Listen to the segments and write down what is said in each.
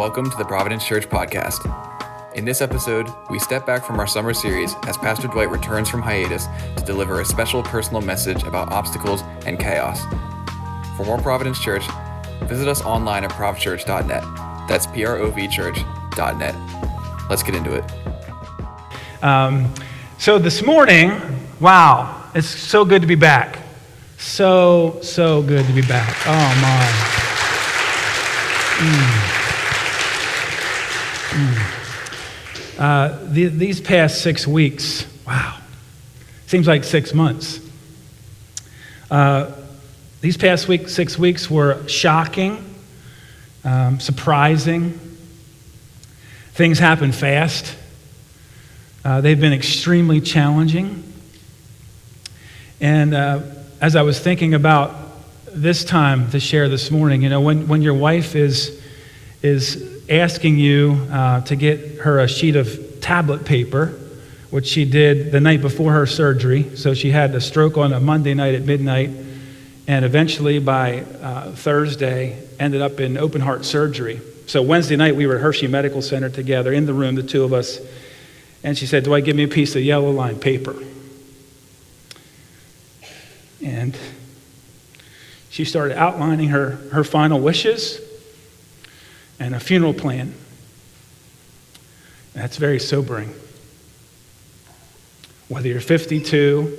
Welcome to the Providence Church Podcast. In this episode, we step back from our summer series as Pastor Dwight returns from hiatus to deliver a special personal message about obstacles and chaos. For more Providence Church, visit us online at provchurch.net. That's P R O V church.net. Let's get into it. Um, so this morning, wow, it's so good to be back. So, so good to be back. Oh, my. Mm. Uh, the, these past six weeks, wow, seems like six months. Uh, these past week, six weeks were shocking, um, surprising. Things happen fast. Uh, they've been extremely challenging. And uh, as I was thinking about this time to share this morning, you know, when, when your wife is, is asking you uh, to get her a sheet of tablet paper, which she did the night before her surgery. So she had a stroke on a Monday night at midnight, and eventually by uh, Thursday ended up in open heart surgery. So Wednesday night we were at Hershey Medical Center together in the room, the two of us. And she said, "Do I give me a piece of yellow line paper. And she started outlining her, her final wishes and a funeral plan. That's very sobering. Whether you're 52,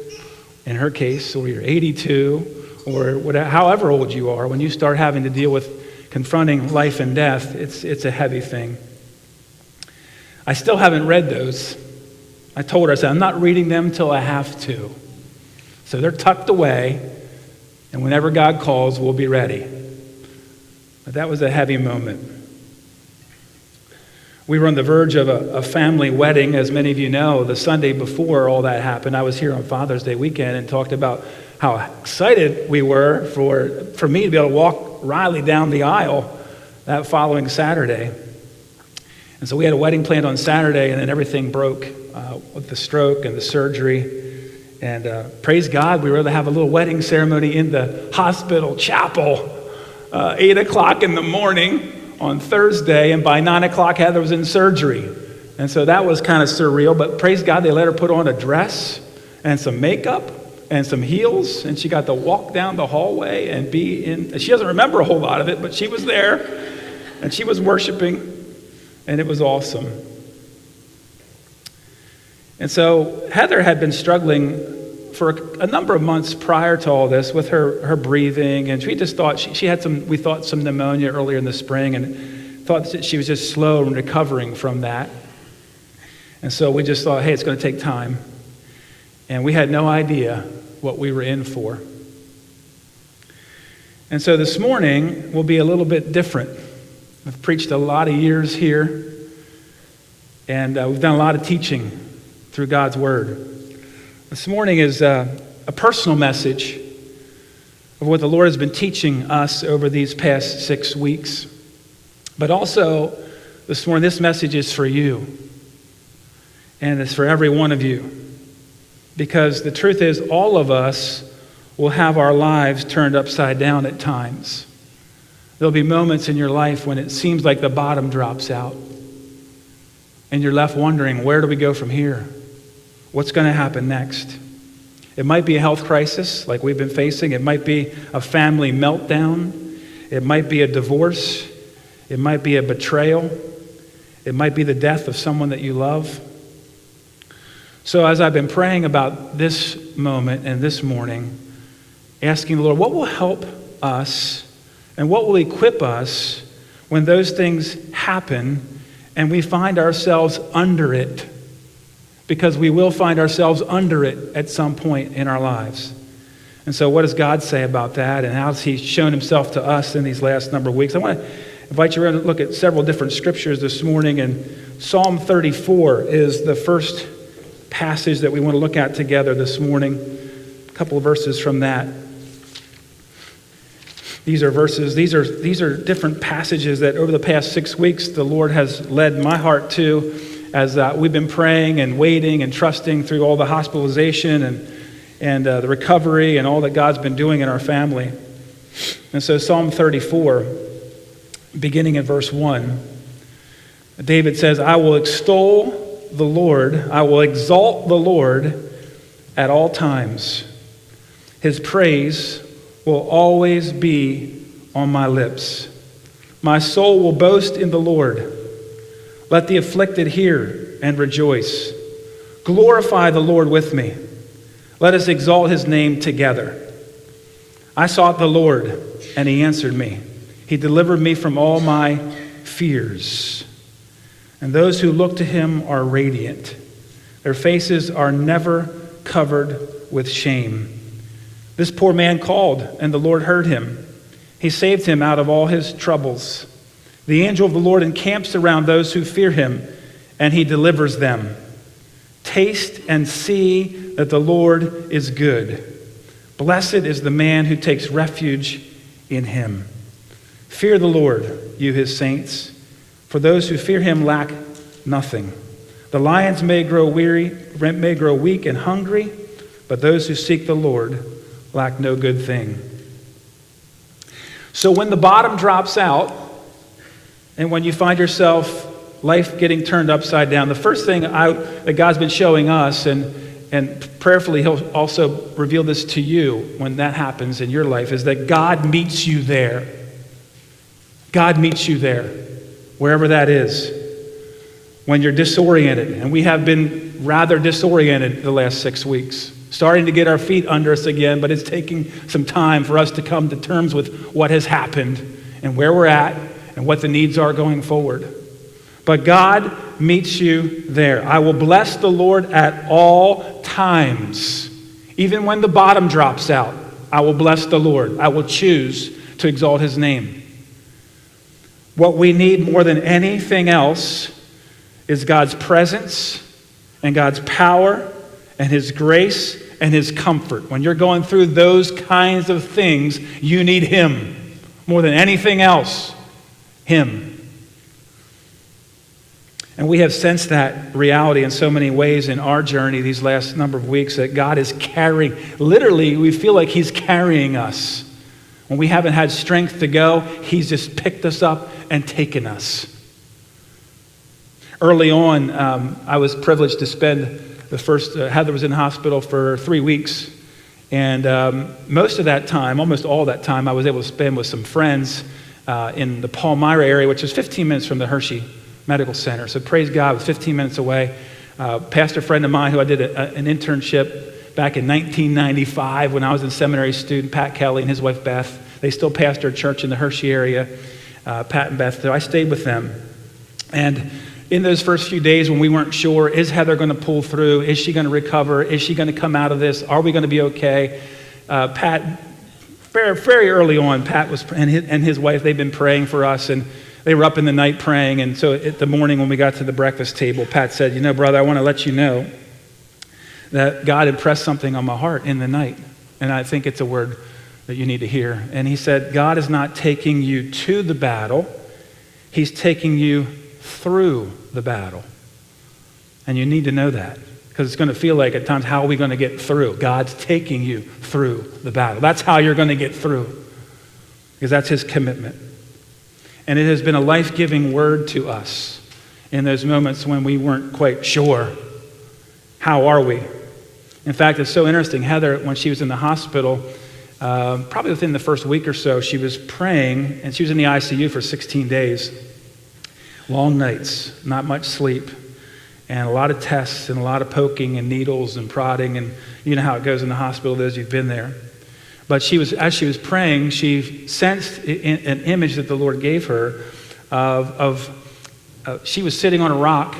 in her case, or you're 82, or whatever, however old you are, when you start having to deal with confronting life and death, it's, it's a heavy thing. I still haven't read those. I told her, I said, I'm not reading them until I have to. So they're tucked away, and whenever God calls, we'll be ready. But that was a heavy moment. We were on the verge of a, a, family wedding, as many of you know. The Sunday before all that happened, I was here on Father's Day weekend and talked about how excited we were for, for me to be able to walk Riley down the aisle that following Saturday. And so we had a wedding planned on Saturday, and then everything broke uh, with the stroke and the surgery. And uh, praise God, we were able to have a little wedding ceremony in the hospital chapel, uh, 8 o'clock in the morning on Thursday, and by 9 o'clock, Heather was in surgery. And so that was kind of surreal, but praise God, they let her put on a dress and some makeup and some heels, and she got to walk down the hallway and be in. She doesn't remember a whole lot of it, but she was there, and she was worshiping, and it was awesome. And so Heather had been struggling for a, a, number of months prior to all this with her, her breathing. And we just thought she, she had some, we thought some pneumonia earlier in the spring and thought that she was just slow in recovering from that. And so we just thought, hey, it's going to take time. And we had no idea what we were in for. And so this morning will be a little bit different. I've preached a lot of years here, and uh, we've done a lot of teaching through God's Word. This morning is a, a, personal message of what the Lord has been teaching us over these past six weeks. But also, this morning, this message is for you. And it's for every one of you. Because the truth is, all of us will have our lives turned upside down at times. There'll be moments in your life when it seems like the bottom drops out. And you're left wondering, where do we go from here? What's going to happen next? It might be a health crisis like we've been facing. It might be a family meltdown. It might be a divorce. It might be a betrayal. It might be the death of someone that you love. So, as I've been praying about this moment and this morning, asking the Lord, what will help us and what will equip us when those things happen and we find ourselves under it? Because we will find ourselves under it at some point in our lives. And so, what does God say about that, and how has He shown Himself to us in these last number of weeks? I want to invite you around to look at several different scriptures this morning, and Psalm 34 is the first passage that we want to look at together this morning. A couple of verses from that. These are verses, these are, these are different passages that over the past six weeks the Lord has led my heart to as uh, we've been praying and waiting and trusting through all the hospitalization and, and uh, the recovery and all that God's been doing in our family. And so, Psalm 34, beginning in verse 1, David says, I will extol the Lord, I will exalt the Lord at all times. His praise will always be on my lips. My soul will boast in the Lord. Let the afflicted hear and rejoice. Glorify the Lord with me. Let us exalt his name together. I sought the Lord, and he answered me. He delivered me from all my fears. And those who look to him are radiant. Their faces are never covered with shame. This poor man called, and the Lord heard him. He saved him out of all his troubles. The angel of the Lord encamps around those who fear him, and he delivers them. Taste and see that the Lord is good. Blessed is the man who takes refuge in him. Fear the Lord, you his saints, for those who fear him lack nothing. The lions may grow weary, may grow weak and hungry, but those who seek the Lord lack no good thing. So when the bottom drops out, and when you find yourself life getting turned upside down, the first thing I, that God's been showing us, and, and prayerfully He'll also reveal this to you when that happens in your life, is that God meets you there. God meets you there, wherever that is, when you're disoriented. And we have been rather disoriented the last six weeks starting to get our feet under us again, but it's taking some time for us to come to terms with what has happened and where we're at and what the needs are going forward. But God meets you there. I will bless the Lord at all times. Even when the bottom drops out, I will bless the Lord. I will choose to exalt his name. What we need more than anything else is God's presence and God's power and his grace and his comfort. When you're going through those kinds of things, you need him more than anything else. Him. And we have sensed that reality in so many ways in our journey these last number of weeks that God is carrying, literally, we feel like He's carrying us. When we haven't had strength to go, He's just picked us up and taken us. Early on, um, I was privileged to spend the first, uh, Heather was in the hospital for three weeks. And um, most of that time, almost all that time, I was able to spend with some friends uh, in the Palmyra area, which is 15 minutes from the Hershey Medical Center. So praise God, was 15 minutes away. Uh, pastor friend of mine who I did a, a, an internship back in 1995 when I was a seminary student, Pat Kelly and his wife Beth. They still pastor a church in the Hershey area, uh, Pat and Beth. So I stayed with them. And in those first few days when we weren't sure is Heather going to pull through? Is she going to recover? Is she going to come out of this? Are we going to be okay? Uh, Pat, very, early on, Pat was, and his, and his wife, they've been praying for us, and they were up in the night praying. And so at the morning when we got to the breakfast table, Pat said, You know, brother, I want to let you know that God impressed something on my heart in the night. And I think it's a word that you need to hear. And he said, God is not taking you to the battle, He's taking you through the battle. And you need to know that because it's going to feel like at times, how are we going to get through? God's taking you through the battle. That's how you're going to get through because that's His commitment. And it has been a life giving word to us in those moments when we weren't quite sure. How are we? In fact, it's so interesting. Heather, when she was in the hospital, uh, probably within the first week or so, she was praying, and she was in the ICU for 16 days. Long nights, not much sleep, and a lot of tests and a lot of poking and needles and prodding, and you know how it goes in the hospital, those you've been there. But she was, as she was praying, she sensed an image that the Lord gave her of, of uh, she was sitting on a rock,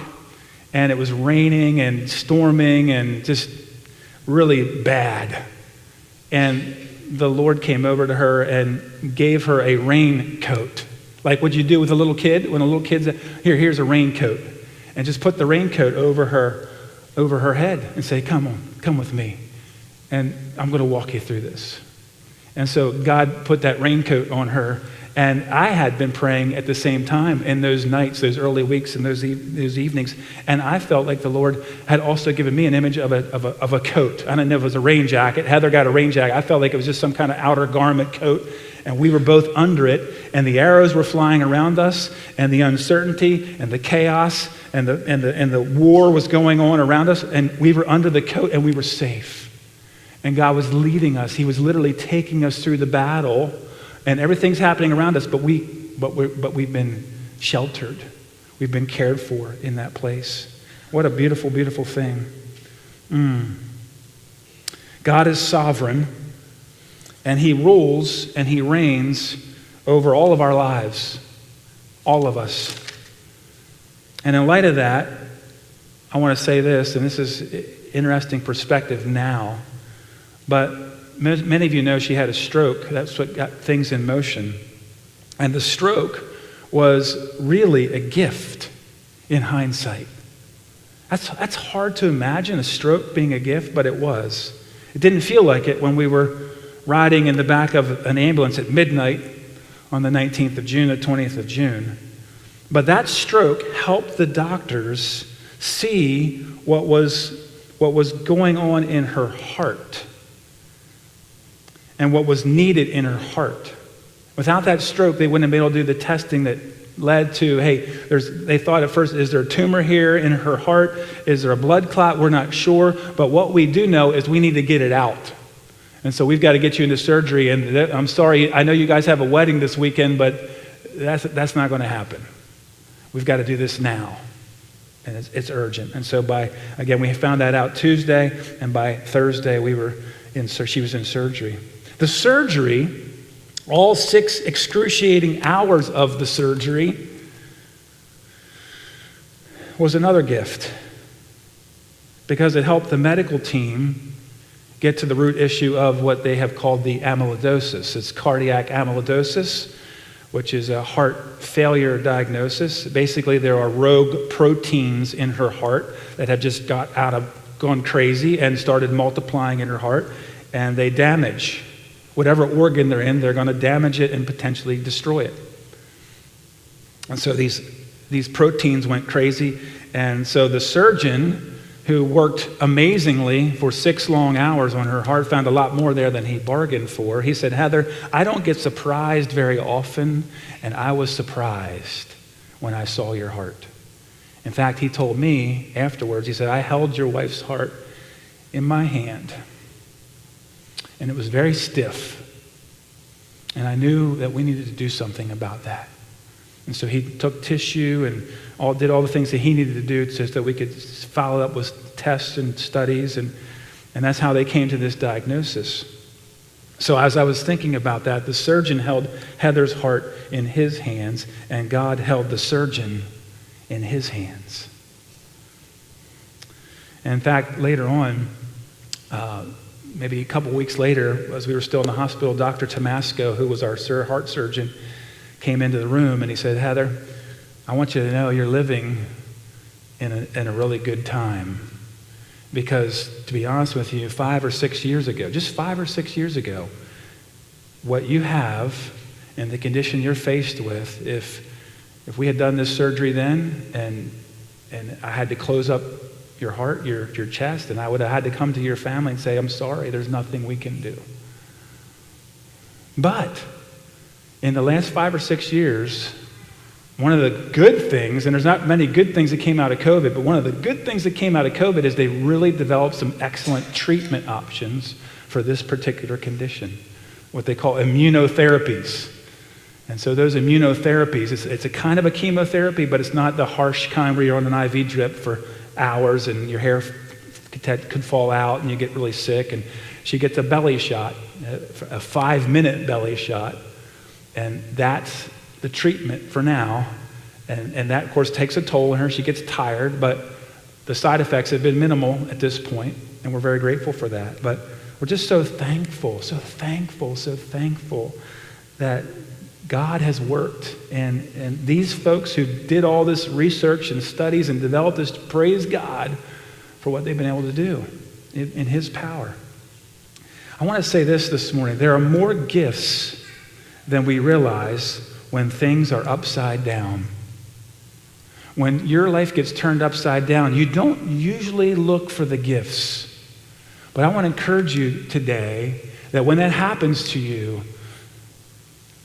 and it was raining and storming and just really bad. And the Lord came over to her and gave her a raincoat like what you do with a little kid when a little kid's here, here's a raincoat. And just put the raincoat over her, over her head and say, Come on, come with me. And I'm going to walk you through this. And so God put that raincoat on her, And I had been praying at the same time in those nights, those early weeks, and those, e- those evenings. And I felt like the Lord had also given me an image of a, of, a, of a coat. I don't know if it was a rain jacket. Heather got a rain jacket. I felt like it was just some kind of outer garment coat. And we were both under it. And the arrows were flying around us, and the uncertainty, and the chaos, and the, and the, and the war was going on around us. And we were under the coat, and we were safe. And God was leading us. He was literally taking us through the battle and everything's happening around us, but, we, but, we but we've been sheltered. We've been cared for in that place. What a beautiful, beautiful thing. Mm. God is sovereign, and He rules and He reigns over all of our lives, all of us. And in light of that, I want to say this, and this is interesting perspective now, but many of you know she had a stroke. That's what got things in motion. And the stroke was really a gift in hindsight. That's, that's hard to imagine, a stroke being a gift, but it was. It didn't feel like it when we were riding in the back of an ambulance at midnight on the 19th of June, the 20th of June. But that stroke helped the doctors see what was, what was going on in her heart and what was needed in her heart. Without that stroke, they wouldn't have been able to do the testing that led to hey, there's, they thought at first, is there a tumor here in her heart? Is there a blood clot? We're not sure. But what we do know is we need to get it out. And so we've got to get you into surgery. And I'm sorry, I know you guys have a wedding this weekend, but that's, that's not going to happen. We've got to do this now. And it's, it's urgent. And so by, again, we found that out Tuesday, and by Thursday, we were in, she was in surgery. The surgery, all six excruciating hours of the surgery, was another gift because it helped the medical team get to the root issue of what they have called the amyloidosis. It's cardiac amyloidosis, which is a heart failure diagnosis. Basically, there are rogue proteins in her heart that have just got out of gone crazy and started multiplying in her heart, and they damage whatever organ they're in, they're going to damage it and potentially destroy it. And so these, these proteins went crazy. And so the surgeon, who worked amazingly for six long hours on her heart, found a lot more there than he bargained for. He said, Heather, I don't get surprised very often, and I was surprised when I saw your heart. In fact, he told me afterwards, he said, I held your wife's heart in my hand and it was very stiff. And I knew that we needed to do something about that. And so he took tissue and all, did all the things that he needed to do so that we could follow up with tests and studies. And, and that's how they came to this diagnosis. So as I was thinking about that, the surgeon held Heather's heart in his hands, and God held the surgeon in his hands. And in fact, later on, uh, maybe a couple weeks later, as we were still in the hospital, Dr. Tomasco, who was our heart surgeon, came into the room and he said, Heather, I want you to know you're living in a, in a really good time. Because, to be honest with you, five or six years ago, just five or six years ago, what you have and the condition you're faced with, if, if we had done this surgery then and, and I had to close up your heart, your, your chest, and I would have had to come to your family and say, I'm sorry, there's nothing we can do. But in the last five or six years, one of the good things, and there's not many good things that came out of COVID, but one of the good things that came out of COVID is they really developed some excellent treatment options for this particular condition, what they call immunotherapies. And so those immunotherapies, it's, it's a kind of a chemotherapy, but it's not the harsh kind where you're on an IV drip for hours and your hair could fall out and you get really sick. And she gets a belly shot, a five minute belly shot. And that's the treatment for now. And, and that, of course, takes a toll on her. She gets tired, but the side effects have been minimal at this point, and we're very grateful for that. But we're just so thankful, so thankful, so thankful that God has worked. And, and these folks who did all this research and studies and developed this, praise God for what they've been able to do in, in His power. I want to say this this morning there are more gifts than we realize when things are upside down. When your life gets turned upside down, you don't usually look for the gifts. But I want to encourage you today that when that happens to you,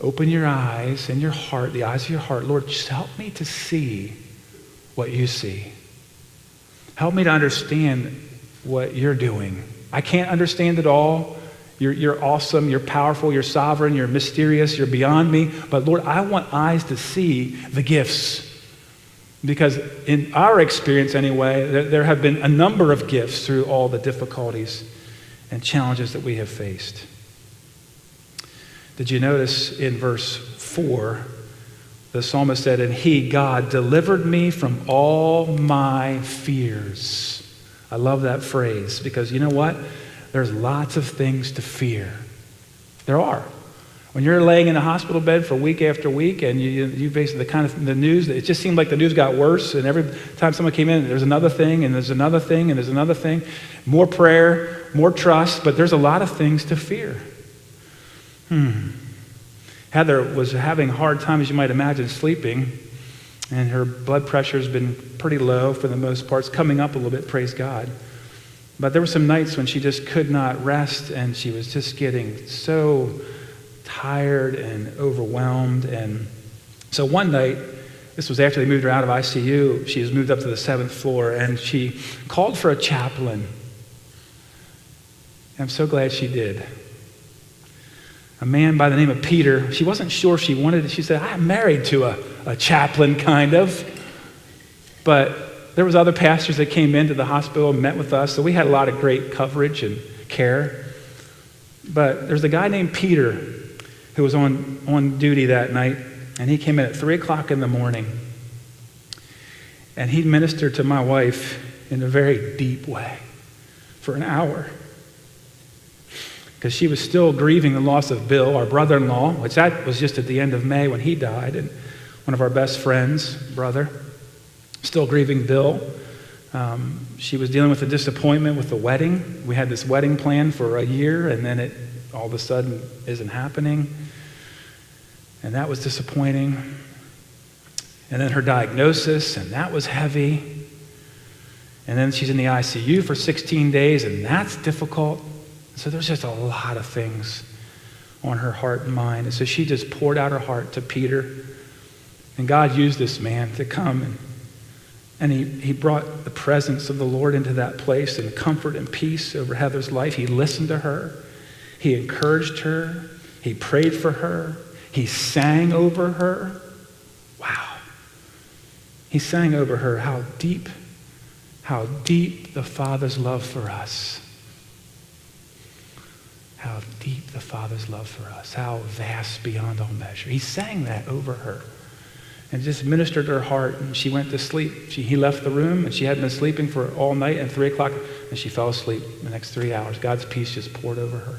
open your eyes and your heart, the eyes of your heart. Lord, just help me to see what you see. Help me to understand what you're doing. I can't understand it all. You're, you're awesome, you're powerful, you're sovereign, you're mysterious, you're beyond me. But Lord, I want eyes to see the gifts. Because in our experience, anyway, there, there have been a number of gifts through all the difficulties and challenges that we have faced. Did you notice in verse 4, the psalmist said, And he, God, delivered me from all my fears. I love that phrase because you know what? There's lots of things to fear. There are. When you're laying in a hospital bed for week after week and you, you face the kind of the news, it just seemed like the news got worse. And every time someone came in, there's another thing, and there's another thing, and there's another thing. More prayer, more trust, but there's a lot of things to fear. Hmm. Heather was having hard time, as you might imagine, sleeping, and her blood pressure has been pretty low for the most part. It's coming up a little bit, praise God. But there were some nights when she just could not rest, and she was just getting so tired and overwhelmed. And so one night, this was after they moved her out of ICU, she was moved up to the seventh floor, and she called for a chaplain. I'm so glad she did. A man by the name of Peter. She wasn't sure she wanted it. She said, I'm married to a, a chaplain, kind of. But there was other pastors that came into the hospital and met with us, so we had a lot of great coverage and care. But there's a guy named Peter who was on, on duty that night, and he came in at 3 o'clock in the morning. And he ministered to my wife in a very deep way for an hour because she was still grieving the loss of Bill, our brother in law, which that was just at the end of May when he died, and one of our best friends, brother, still grieving Bill. Um, she was dealing with a disappointment with the wedding. We had this wedding plan for a year, and then it all of a sudden isn't happening. And that was disappointing. And then her diagnosis, and that was heavy. And then she's in the ICU for 16 days, and that's difficult. So there's just a lot of things on her heart and mind. And so she just poured out her heart to Peter. And God used this man to come and, and he, he brought the presence of the Lord into that place and comfort and peace over Heather's life. He listened to her. He encouraged her. He prayed for her. He sang over her. Wow. He sang over her how deep, how deep the Father's love for us how deep the Father's love for us, how vast beyond all measure. He sang that over her and just ministered to her heart. And she went to sleep. She, he left the room, and she had been sleeping for all night. And 3 o'clock, and she fell asleep the next three hours. God's peace just poured over her.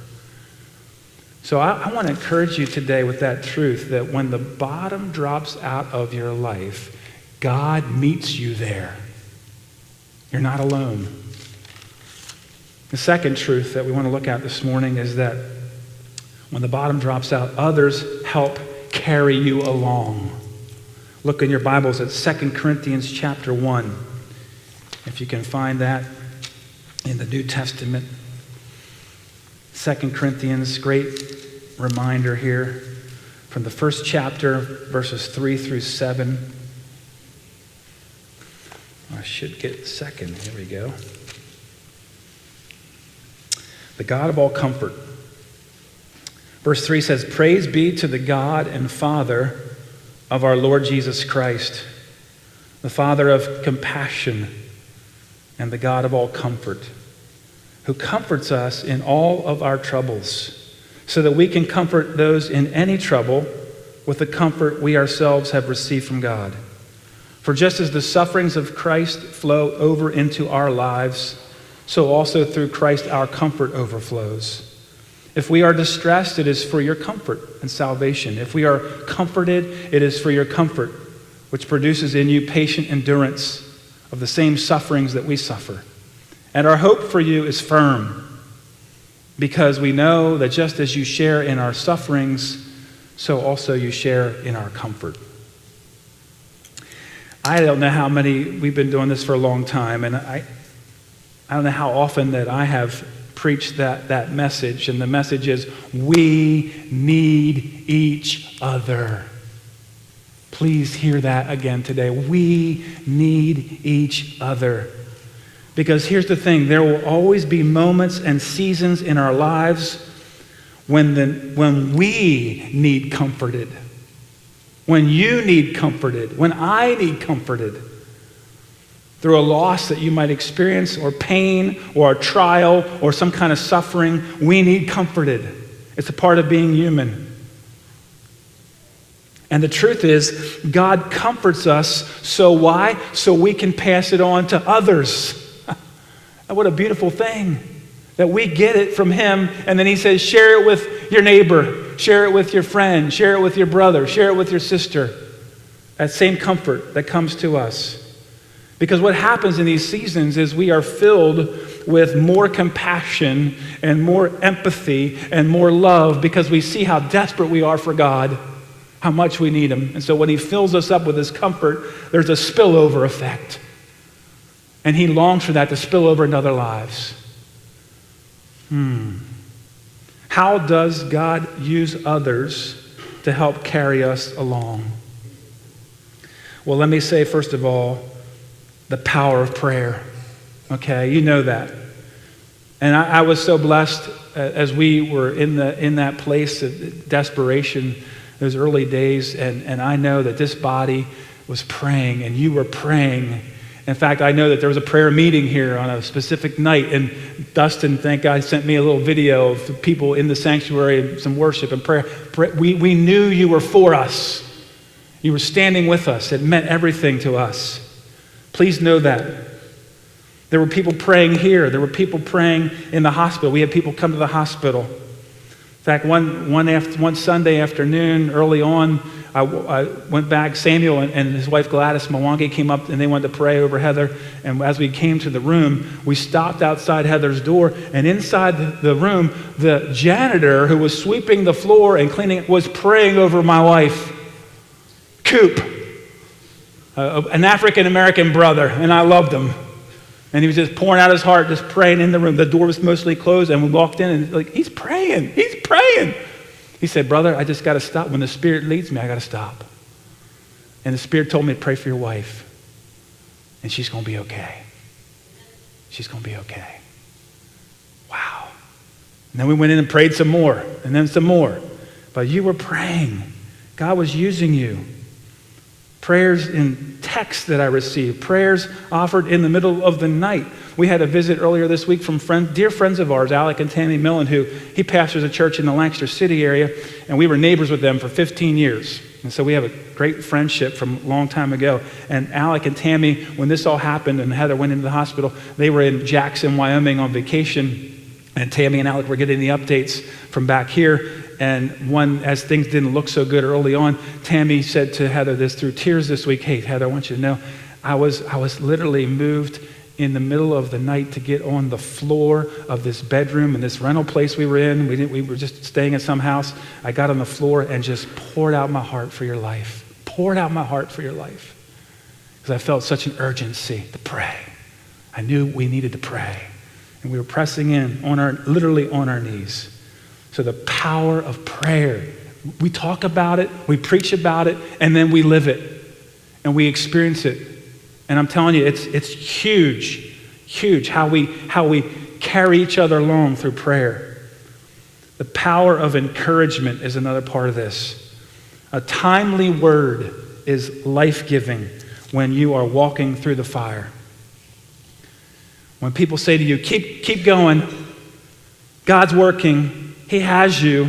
So I, I want to encourage you today with that truth that when the bottom drops out of your life, God meets you there. You're not alone. The second truth that we want to look at this morning is that when the bottom drops out, others help carry you along. Look in your Bibles at 2 Corinthians chapter 1. If you can find that in the New Testament. 2 Corinthians, great reminder here from the first chapter, verses 3 through 7. I should get second. Here we go the God of all comfort. Verse 3 says, Praise be to the God and Father of our Lord Jesus Christ, the Father of compassion and the God of all comfort, who comforts us in all of our troubles, so that we can comfort those in any trouble with the comfort we ourselves have received from God. For just as the sufferings of Christ flow over into our lives, so also through Christ our comfort overflows. If we are distressed, it is for your comfort and salvation. If we are comforted, it is for your comfort, which produces in you patient endurance of the same sufferings that we suffer. And our hope for you is firm, because we know that just as you share in our sufferings, so also you share in our comfort. I don't know how many, we've been doing this for a long time, and I, I don't know how often that I have preached that, that message. And the message is we need each other. Please hear that again today. We need each other. Because here's the thing there will always be moments and seasons in our lives when, the, when we need comforted, when you need comforted, when I need comforted through a loss that you might experience, or pain, or a trial, or some kind of suffering, we need comforted. It's a part of being human. And the truth is, God comforts us. So why? So we can pass it on to others. what a beautiful thing that we get it from Him. And then He says, share it with your neighbor, share it with your friend, share it with your brother, share it with your sister. That same comfort that comes to us. Because what happens in these seasons is we are filled with more compassion and more empathy and more love because we see how desperate we are for God, how much we need Him. And so when He fills us up with His comfort, there's a spillover effect. And He longs for that to spill over into other lives. Hmm. How does God use others to help carry us along? Well, let me say, first of all, the power of prayer. Okay, you know that. And I, I was so blessed uh, as we were in, the, in that place of desperation, those early days, and, and I know that this body was praying and you were praying. In fact, I know that there was a prayer meeting here on a specific night, and Dustin, thank God, sent me a little video of people in the sanctuary and some worship and prayer. We, we knew you were for us. You were standing with us. It meant everything to us. Please know that. There were people praying here. There were people praying in the hospital. We had people come to the hospital. In fact, one, one, after, one Sunday afternoon, early on, I, went back. Samuel and, and, his wife Gladys Mwangi came up and they wanted to pray over Heather. And as we came to the room, we stopped outside Heather's door. And inside the room, the janitor who was sweeping the floor and cleaning was praying over my wife, Coop uh, an African American brother, and I loved him. And he was just pouring out his heart, just praying in the room. The door was mostly closed, and we walked in, and like, he's praying, he's praying. He said, Brother, I just got to stop. When the Spirit leads me, I got to stop. And the Spirit told me to pray for your wife, and she's going to be okay. She's going to be okay. Wow. And then we went in and prayed some more, and then some more. But you were praying. God was using you prayers in text that I received, prayers offered in the middle of the night. We had a visit earlier this week from friend, dear friends of ours, Alec and Tammy Millen, who he pastors a church in the Lancaster City area, and we were neighbors with them for 15 years. And so we have a great friendship from a long time ago. And Alec and Tammy, when this all happened and Heather went into the hospital, they were in Jackson, Wyoming on vacation. And Tammy and Alec were getting the updates from back here. And one, as things didn't look so good early on, Tammy said to Heather this through tears this week Hey, Heather, I want you to know, I was, I was literally moved in the middle of the night to get on the floor of this bedroom in this rental place we were in. We, didn't, we were just staying at some house. I got on the floor and just poured out my heart for your life. Poured out my heart for your life. Because I felt such an urgency to pray. I knew we needed to pray. And we were pressing in on our, literally on our knees. So the power of prayer. We talk about it, we preach about it, and then we live it and we experience it. And I'm telling you, it's, it's huge, huge how we, how we carry each other along through prayer. The power of encouragement is another part of this. A timely word is life giving when you are walking through the fire. When people say to you, keep, keep going, God's working, he has you.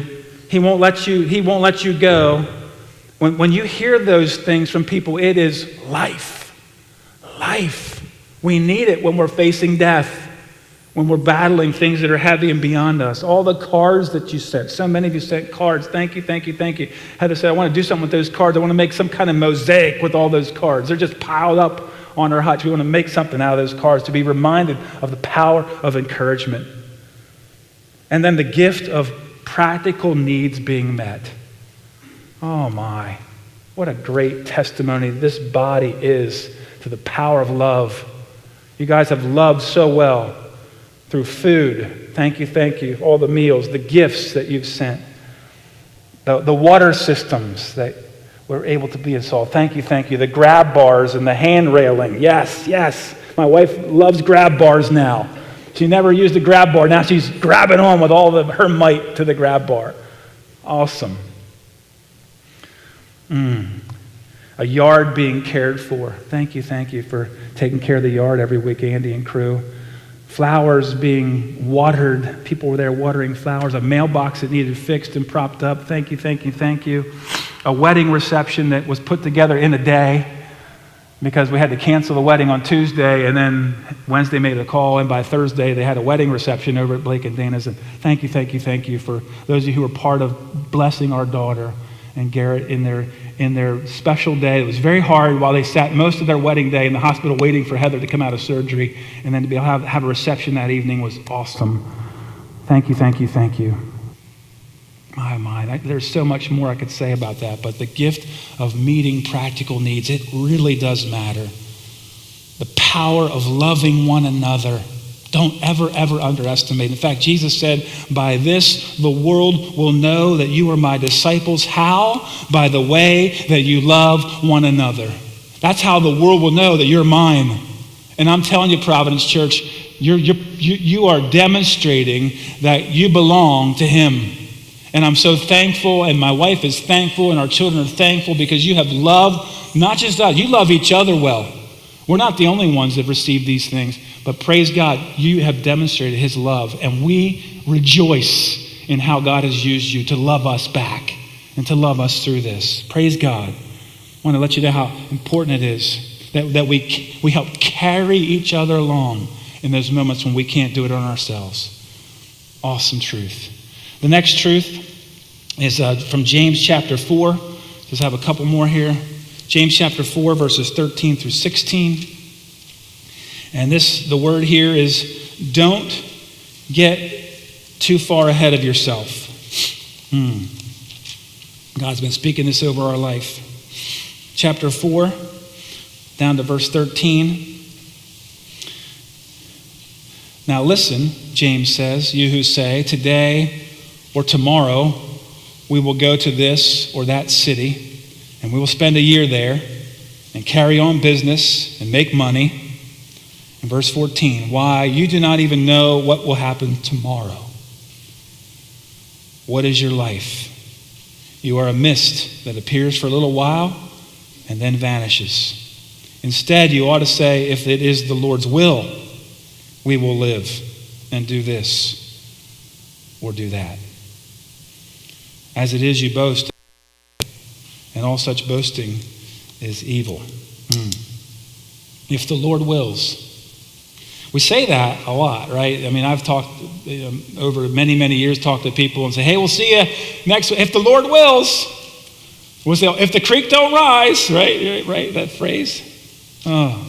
He won't let you, he won't let you go. When, when you hear those things from people, it is life. Life. We need it when we're facing death, when we're battling things that are heavy and beyond us. All the cards that you sent, so many of you sent cards. Thank you, thank you, thank you. Heather said, I want to do something with those cards. I want to make some kind of mosaic with all those cards. They're just piled up on our hutch. We want to make something out of those cards to be reminded of the power of encouragement. And then the gift of practical needs being met. Oh my, what a great testimony this body is to the power of love. You guys have loved so well through food. Thank you, thank you. All the meals, the gifts that you've sent, the, the water systems that we're able to be installed. Thank you, thank you. The grab bars and the hand railing. Yes, yes. My wife loves grab bars now. She never used a grab bar. Now she's grabbing on with all of her might to the grab bar. Awesome. Mm. A yard being cared for. Thank you, thank you for taking care of the yard every week, Andy and crew. Flowers being watered. People were there watering flowers. A mailbox that needed fixed and propped up. Thank you, thank you, thank you. A wedding reception that was put together in a day because we had to cancel the wedding on Tuesday, and then Wednesday made a call, and by Thursday they had a wedding reception over at Blake and Dana's. And thank you, thank you, thank you for those of you who were part of blessing our daughter and Garrett in their in their special day. It was very hard while they sat most of their wedding day in the hospital waiting for Heather to come out of surgery, and then to be able to have, have a reception that evening was awesome. Thank you, thank you, thank you. My mind, there's so much more I could say about that, but the gift of meeting practical needs, it really does matter. The power of loving one another. Don't ever, ever underestimate. In fact, Jesus said, By this the world will know that you are my disciples. How? By the way that you love one another. That's how the world will know that you're mine. And I'm telling you, Providence Church, you're, you're, you, you are demonstrating that you belong to Him. And I'm so thankful, and my wife is thankful, and our children are thankful because you have loved not just us, you love each other well. We're not the only ones that receive these things, but praise God, you have demonstrated His love, and we rejoice in how God has used you to love us back and to love us through this. Praise God. I want to let you know how important it is that, that we, we help carry each other along in those moments when we can't do it on ourselves. Awesome truth. The next truth is uh, from James chapter 4. Just have a couple more here. James chapter 4, verses 13 through 16. And this, the word here is don't get too far ahead of yourself. Hmm. God's been speaking this over our life. Chapter 4, down to verse 13. Now listen, James says, you who say, today or tomorrow we will go to this or that city and we will spend a year there and carry on business and make money. In verse 14, why you do not even know what will happen tomorrow. What is your life? You are a mist that appears for a little while and then vanishes. Instead, you ought to say, if it is the Lord's will, we will live and do this or do that. As it is, you boast, and all such boasting is evil. Hmm. If the Lord wills. We say that a lot, right? I mean, I've talked um, over many, many years, talked to people and say, hey, we'll see you next, if the Lord wills. If the creek don't rise, right? Right, that phrase. Oh,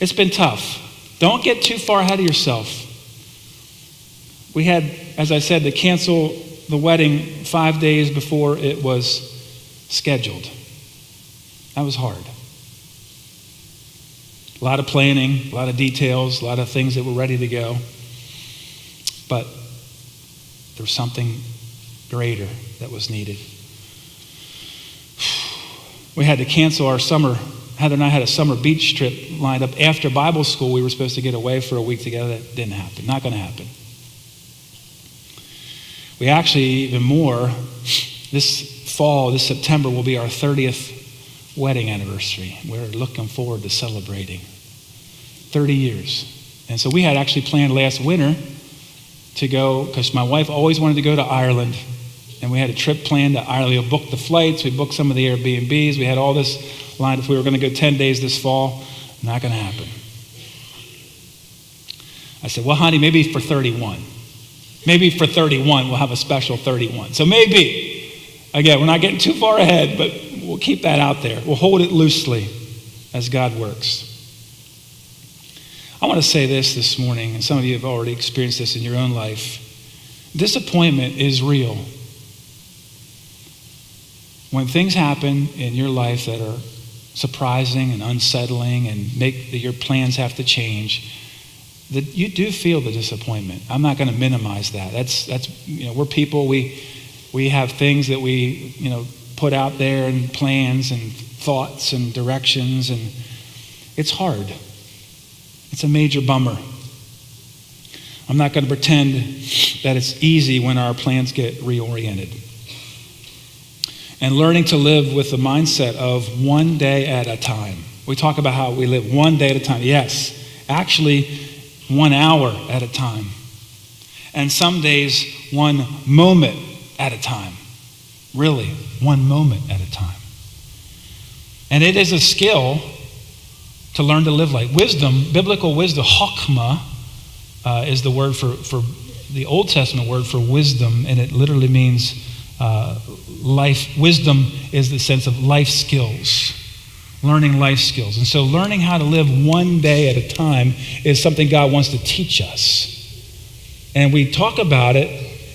it's been tough. Don't get too far ahead of yourself. We had, as I said, to cancel the wedding five days before it was scheduled. That was hard. A lot of planning, a lot of details, a lot of things that were ready to go. But there was something greater that was needed. We had to cancel our summer. Heather and I had a summer beach trip lined up after Bible school. We were supposed to get away for a week together. That didn't happen. Not going to happen. We actually, even more, this fall, this September, will be our 30th wedding anniversary. We're looking forward to celebrating 30 years. And so we had actually planned last winter to go, because my wife always wanted to go to Ireland. And we had a trip planned to Ireland. We booked the flights, we booked some of the Airbnbs, we had all this lined up. We were going to go 10 days this fall. Not going to happen. I said, well, honey, maybe for 31. Maybe for 31, we'll have a special 31. So maybe, again, we're not getting too far ahead, but we'll keep that out there. We'll hold it loosely as God works. I want to say this this morning, and some of you have already experienced this in your own life. Disappointment is real. when things happen in your life that are surprising and unsettling and make your plans have to change, that you do feel the disappointment. I'm not going to minimize that. That's that's you know we're people we we have things that we you know put out there and plans and thoughts and directions and it's hard. It's a major bummer. I'm not going to pretend that it's easy when our plans get reoriented. And learning to live with the mindset of one day at a time. We talk about how we live one day at a time. Yes, actually, one hour at a time. And some days, one moment at a time. Really, one moment at a time. And it is a skill to learn to live like. Wisdom, biblical wisdom, chokmah, uh, is the word for, for the Old Testament word for wisdom, and it literally means uh, life. Wisdom is the sense of life skills, learning life skills. And so, learning how to live one day at a time is something God wants to teach us. And we talk about it,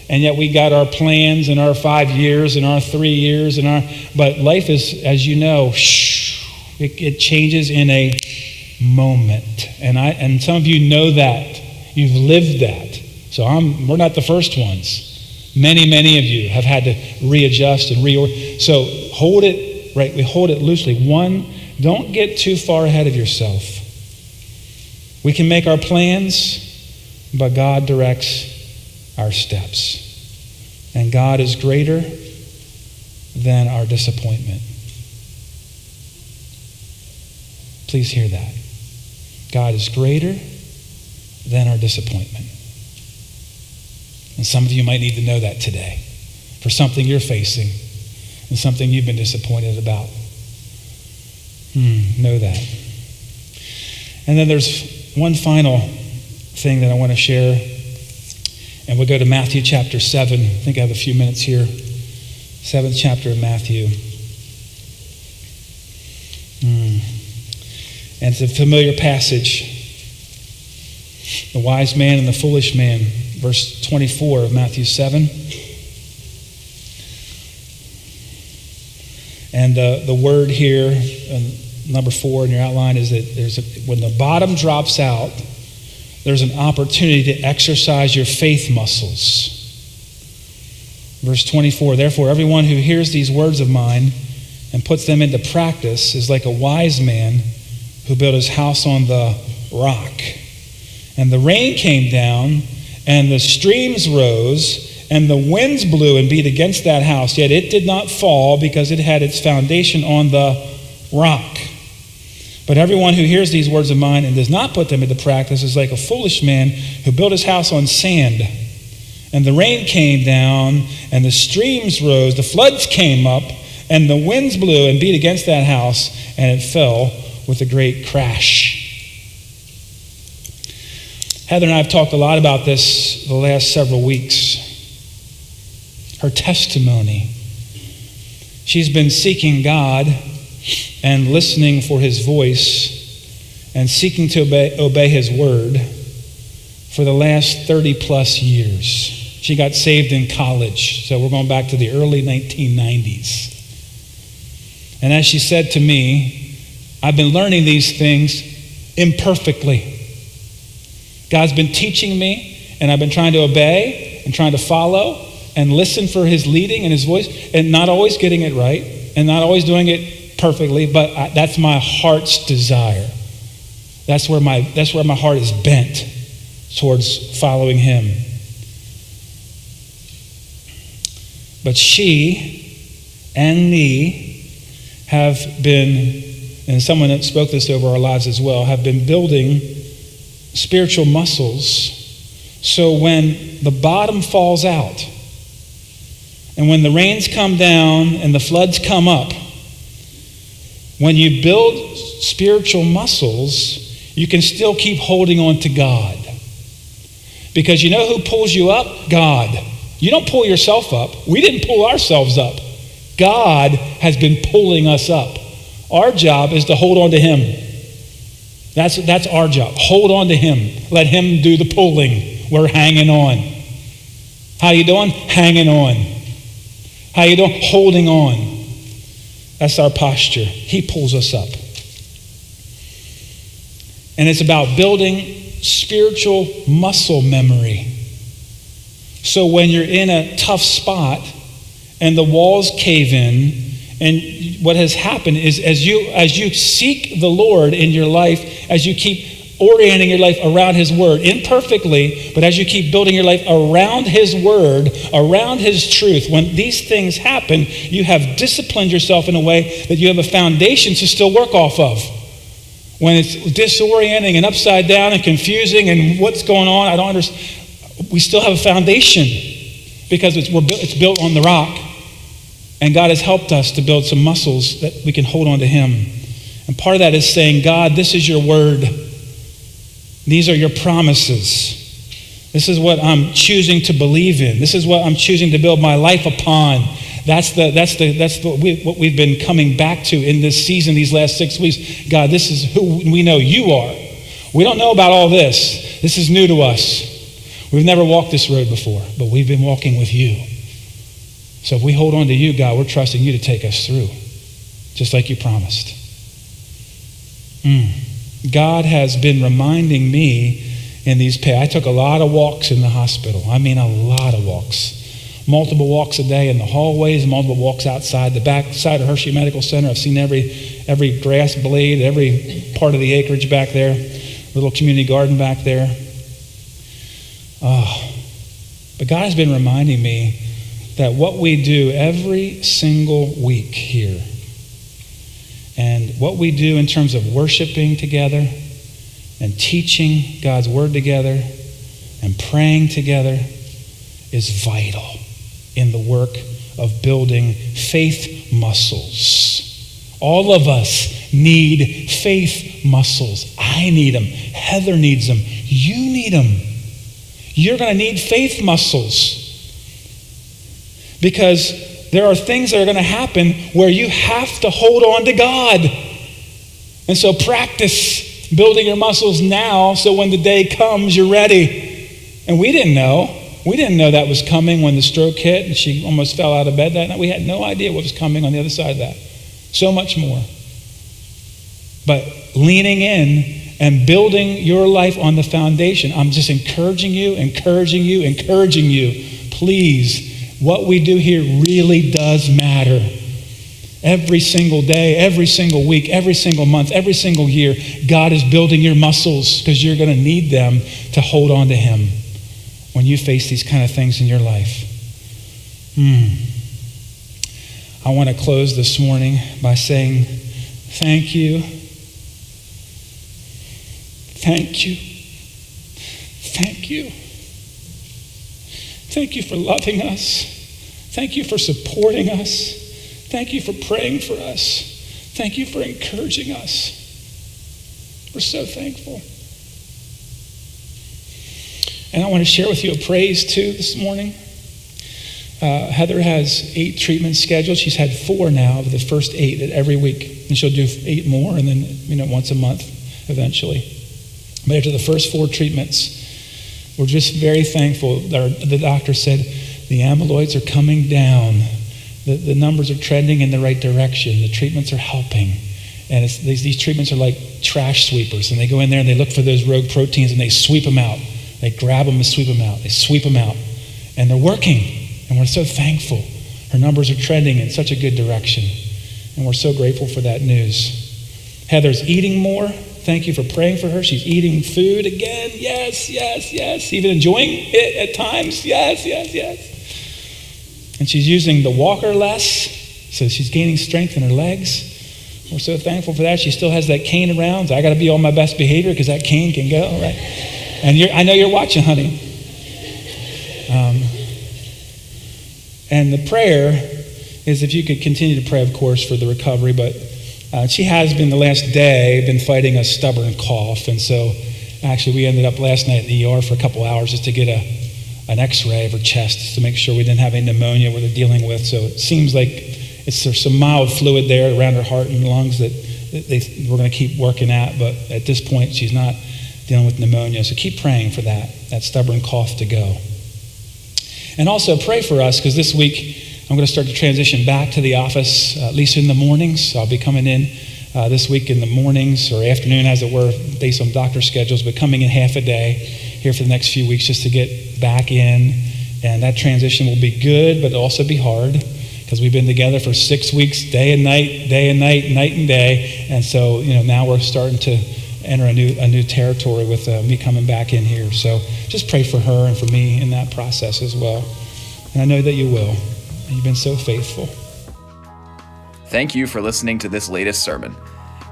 and yet we got our plans and our five years and our three years and our. But life is, as you know, it, it changes in a moment. And I and some of you know that. You've lived that. So I'm, we're not the first ones. Many, many of you have had to readjust and reorder. So hold it, right? We hold it loosely. One, don't get too far ahead of yourself. We can make our plans, but God directs our steps. And God is greater than our disappointment. Please hear that. God is greater than our disappointment. And some of you might need to know that today for something you're facing and something you've been disappointed about. Hmm, know that. And then there's one final thing that I want to share. And we'll go to Matthew chapter 7. I think I have a few minutes here. Seventh chapter of Matthew. Hmm. And it's a familiar passage the wise man and the foolish man, verse 24 of Matthew 7. And uh, the word here, uh, number four in your outline, is that there's a, when the bottom drops out, there's an opportunity to exercise your faith muscles. Verse 24 Therefore, everyone who hears these words of mine and puts them into practice is like a wise man who built his house on the rock. And the rain came down, and the streams rose, and the winds blew and beat against that house. Yet it did not fall because it had its foundation on the rock. But everyone who hears these words of mine and does not put them into practice is like a foolish man who built his house on sand. And the rain came down, and the streams rose, the floods came up, and the winds blew and beat against that house, and it fell with a great crash. Heather and I have talked a lot about this the last several weeks. Her testimony. She's been seeking God and listening for his voice and seeking to obey, obey his word for the last 30 plus years. She got saved in college, so we're going back to the early 1990s. And as she said to me, I've been learning these things imperfectly. God's been teaching me, and I've been trying to obey and trying to follow and listen for his leading and his voice, and not always getting it right and not always doing it perfectly, but I, that's my heart's desire. That's where, my, that's where my heart is bent towards following him. But she and me have been, and someone that spoke this over our lives as well, have been building spiritual muscles so when the bottom falls out and when the rains come down and the floods come up, when you build spiritual muscles, you can still keep holding on to God. Because you know who pulls you up? God. You don't pull yourself up. We didn't pull ourselves up. God has been pulling us up. Our job is to hold on to Him. That's, that's our job. Hold on to him. Let him do the pulling. We're hanging on. How you doing? Hanging on. How you doing? Holding on. That's our posture. He pulls us up. And it's about building spiritual muscle memory. So when you're in a tough spot and the walls cave in, and what has happened is as you as you seek the Lord in your life, as you keep orienting your life around His Word, imperfectly, but as you keep building your life around His Word, around His truth, when these things happen, you have disciplined yourself in a way that you have a foundation to still work off of. When it's disorienting and upside down and confusing and what's going on, I don't understand. We still have a foundation because it's, it's built on the rock. And God has helped us to build some muscles that we can hold on to Him. And part of that is saying, God, this is your word. These are your promises. This is what I'm choosing to believe in. This is what I'm choosing to build my life upon. That's, the, that's, the, that's the, we, what we've been coming back to in this season, these last six weeks. God, this is who we know you are. We don't know about all this. This is new to us. We've never walked this road before, but we've been walking with you. So if we hold on to you, God, we're trusting you to take us through, just like you promised. Mm. God has been reminding me in these pay. I took a lot of walks in the hospital. I mean, a lot of walks. Multiple walks a day in the hallways, multiple walks outside the back side of Hershey Medical Center. I've seen every, every grass blade, every part of the acreage back there, little community garden back there. Oh. But God has been reminding me that what we do every single week here and what we do in terms of worshiping together and teaching God's word together and praying together is vital in the work of building faith muscles. All of us need faith muscles. I need them. Heather needs them. You need them. You're going to need faith muscles because there are things that are going to happen where you have to hold on to God. And so practice building your muscles now so when the day comes, you're ready. And we didn't know. We didn't know that was coming when the stroke hit and she almost fell out of bed that night. We had no idea what was coming on the other side of that. So much more. But leaning in and building your life on the foundation, I'm just encouraging you, encouraging you, encouraging you. Please what we do here really does matter. Every single day, every single week, every single month, every single year, God is building your muscles because you're going to need them to hold on to Him when you face these kind of things in your life. Hmm. I want to close this morning by saying, Thank you. Thank you. Thank you. Thank you for loving us. Thank you for supporting us. Thank you for praying for us. Thank you for encouraging us. We're so thankful. And I want to share with you a praise too this morning. Uh, Heather has eight treatments scheduled. She's had four now of the first eight every week. And she'll do eight more and then, you know, once a month eventually. But after the first four treatments, we're just very thankful. The doctor said the amyloids are coming down. The, the numbers are trending in the right direction. The treatments are helping. And these, these treatments are like trash sweepers. And they go in there and they look for those rogue proteins and they sweep them out. They grab them and sweep them out. They sweep them out. And they're working. And we're so thankful. Her numbers are trending in such a good direction. And we're so grateful for that news. Heather's eating more. Thank you for praying for her. She's eating food again. Yes, yes, yes. Even enjoying it at times. Yes, yes, yes. And she's using the walker less, so she's gaining strength in her legs. We're so thankful for that. She still has that cane around. So I got to be on my best behavior because that cane can go, right? And I know you're watching, honey. Um, and the prayer is if you could continue to pray, of course, for the recovery, but uh, she has been the last day been fighting a stubborn cough, and so actually we ended up last night in the ER for a couple hours just to get a an X-ray of her chest to make sure we didn't have any pneumonia they're dealing with. So it seems like it's there's some mild fluid there around her heart and lungs that they, we're going to keep working at, but at this point she's not dealing with pneumonia. So keep praying for that that stubborn cough to go. And also pray for us because this week I'm going to start to transition back to the office, uh, at least in the mornings. So I'll be coming in uh, this week in the mornings or afternoon, as it were, based on doctor schedules, but coming in half a day here for the next few weeks just to get back in. And that transition will be good, but also be hard because we've been together for six weeks, day and night, day and night, night and day. And so, you know, now we're starting to enter a new, a new territory with uh, me coming back in here. So just pray for her and for me in that process as well. And I know that you will. You've been so faithful. Thank you for listening to this latest sermon.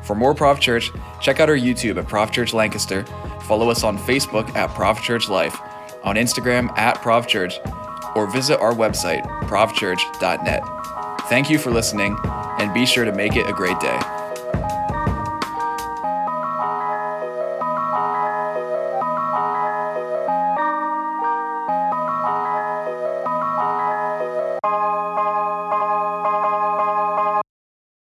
For more ProvChurch, check out our YouTube at ProvChurch Lancaster, follow us on Facebook at ProvChurch Life, on Instagram at ProvChurch, or visit our website, provchurch.net. Thank you for listening, and be sure to make it a great day.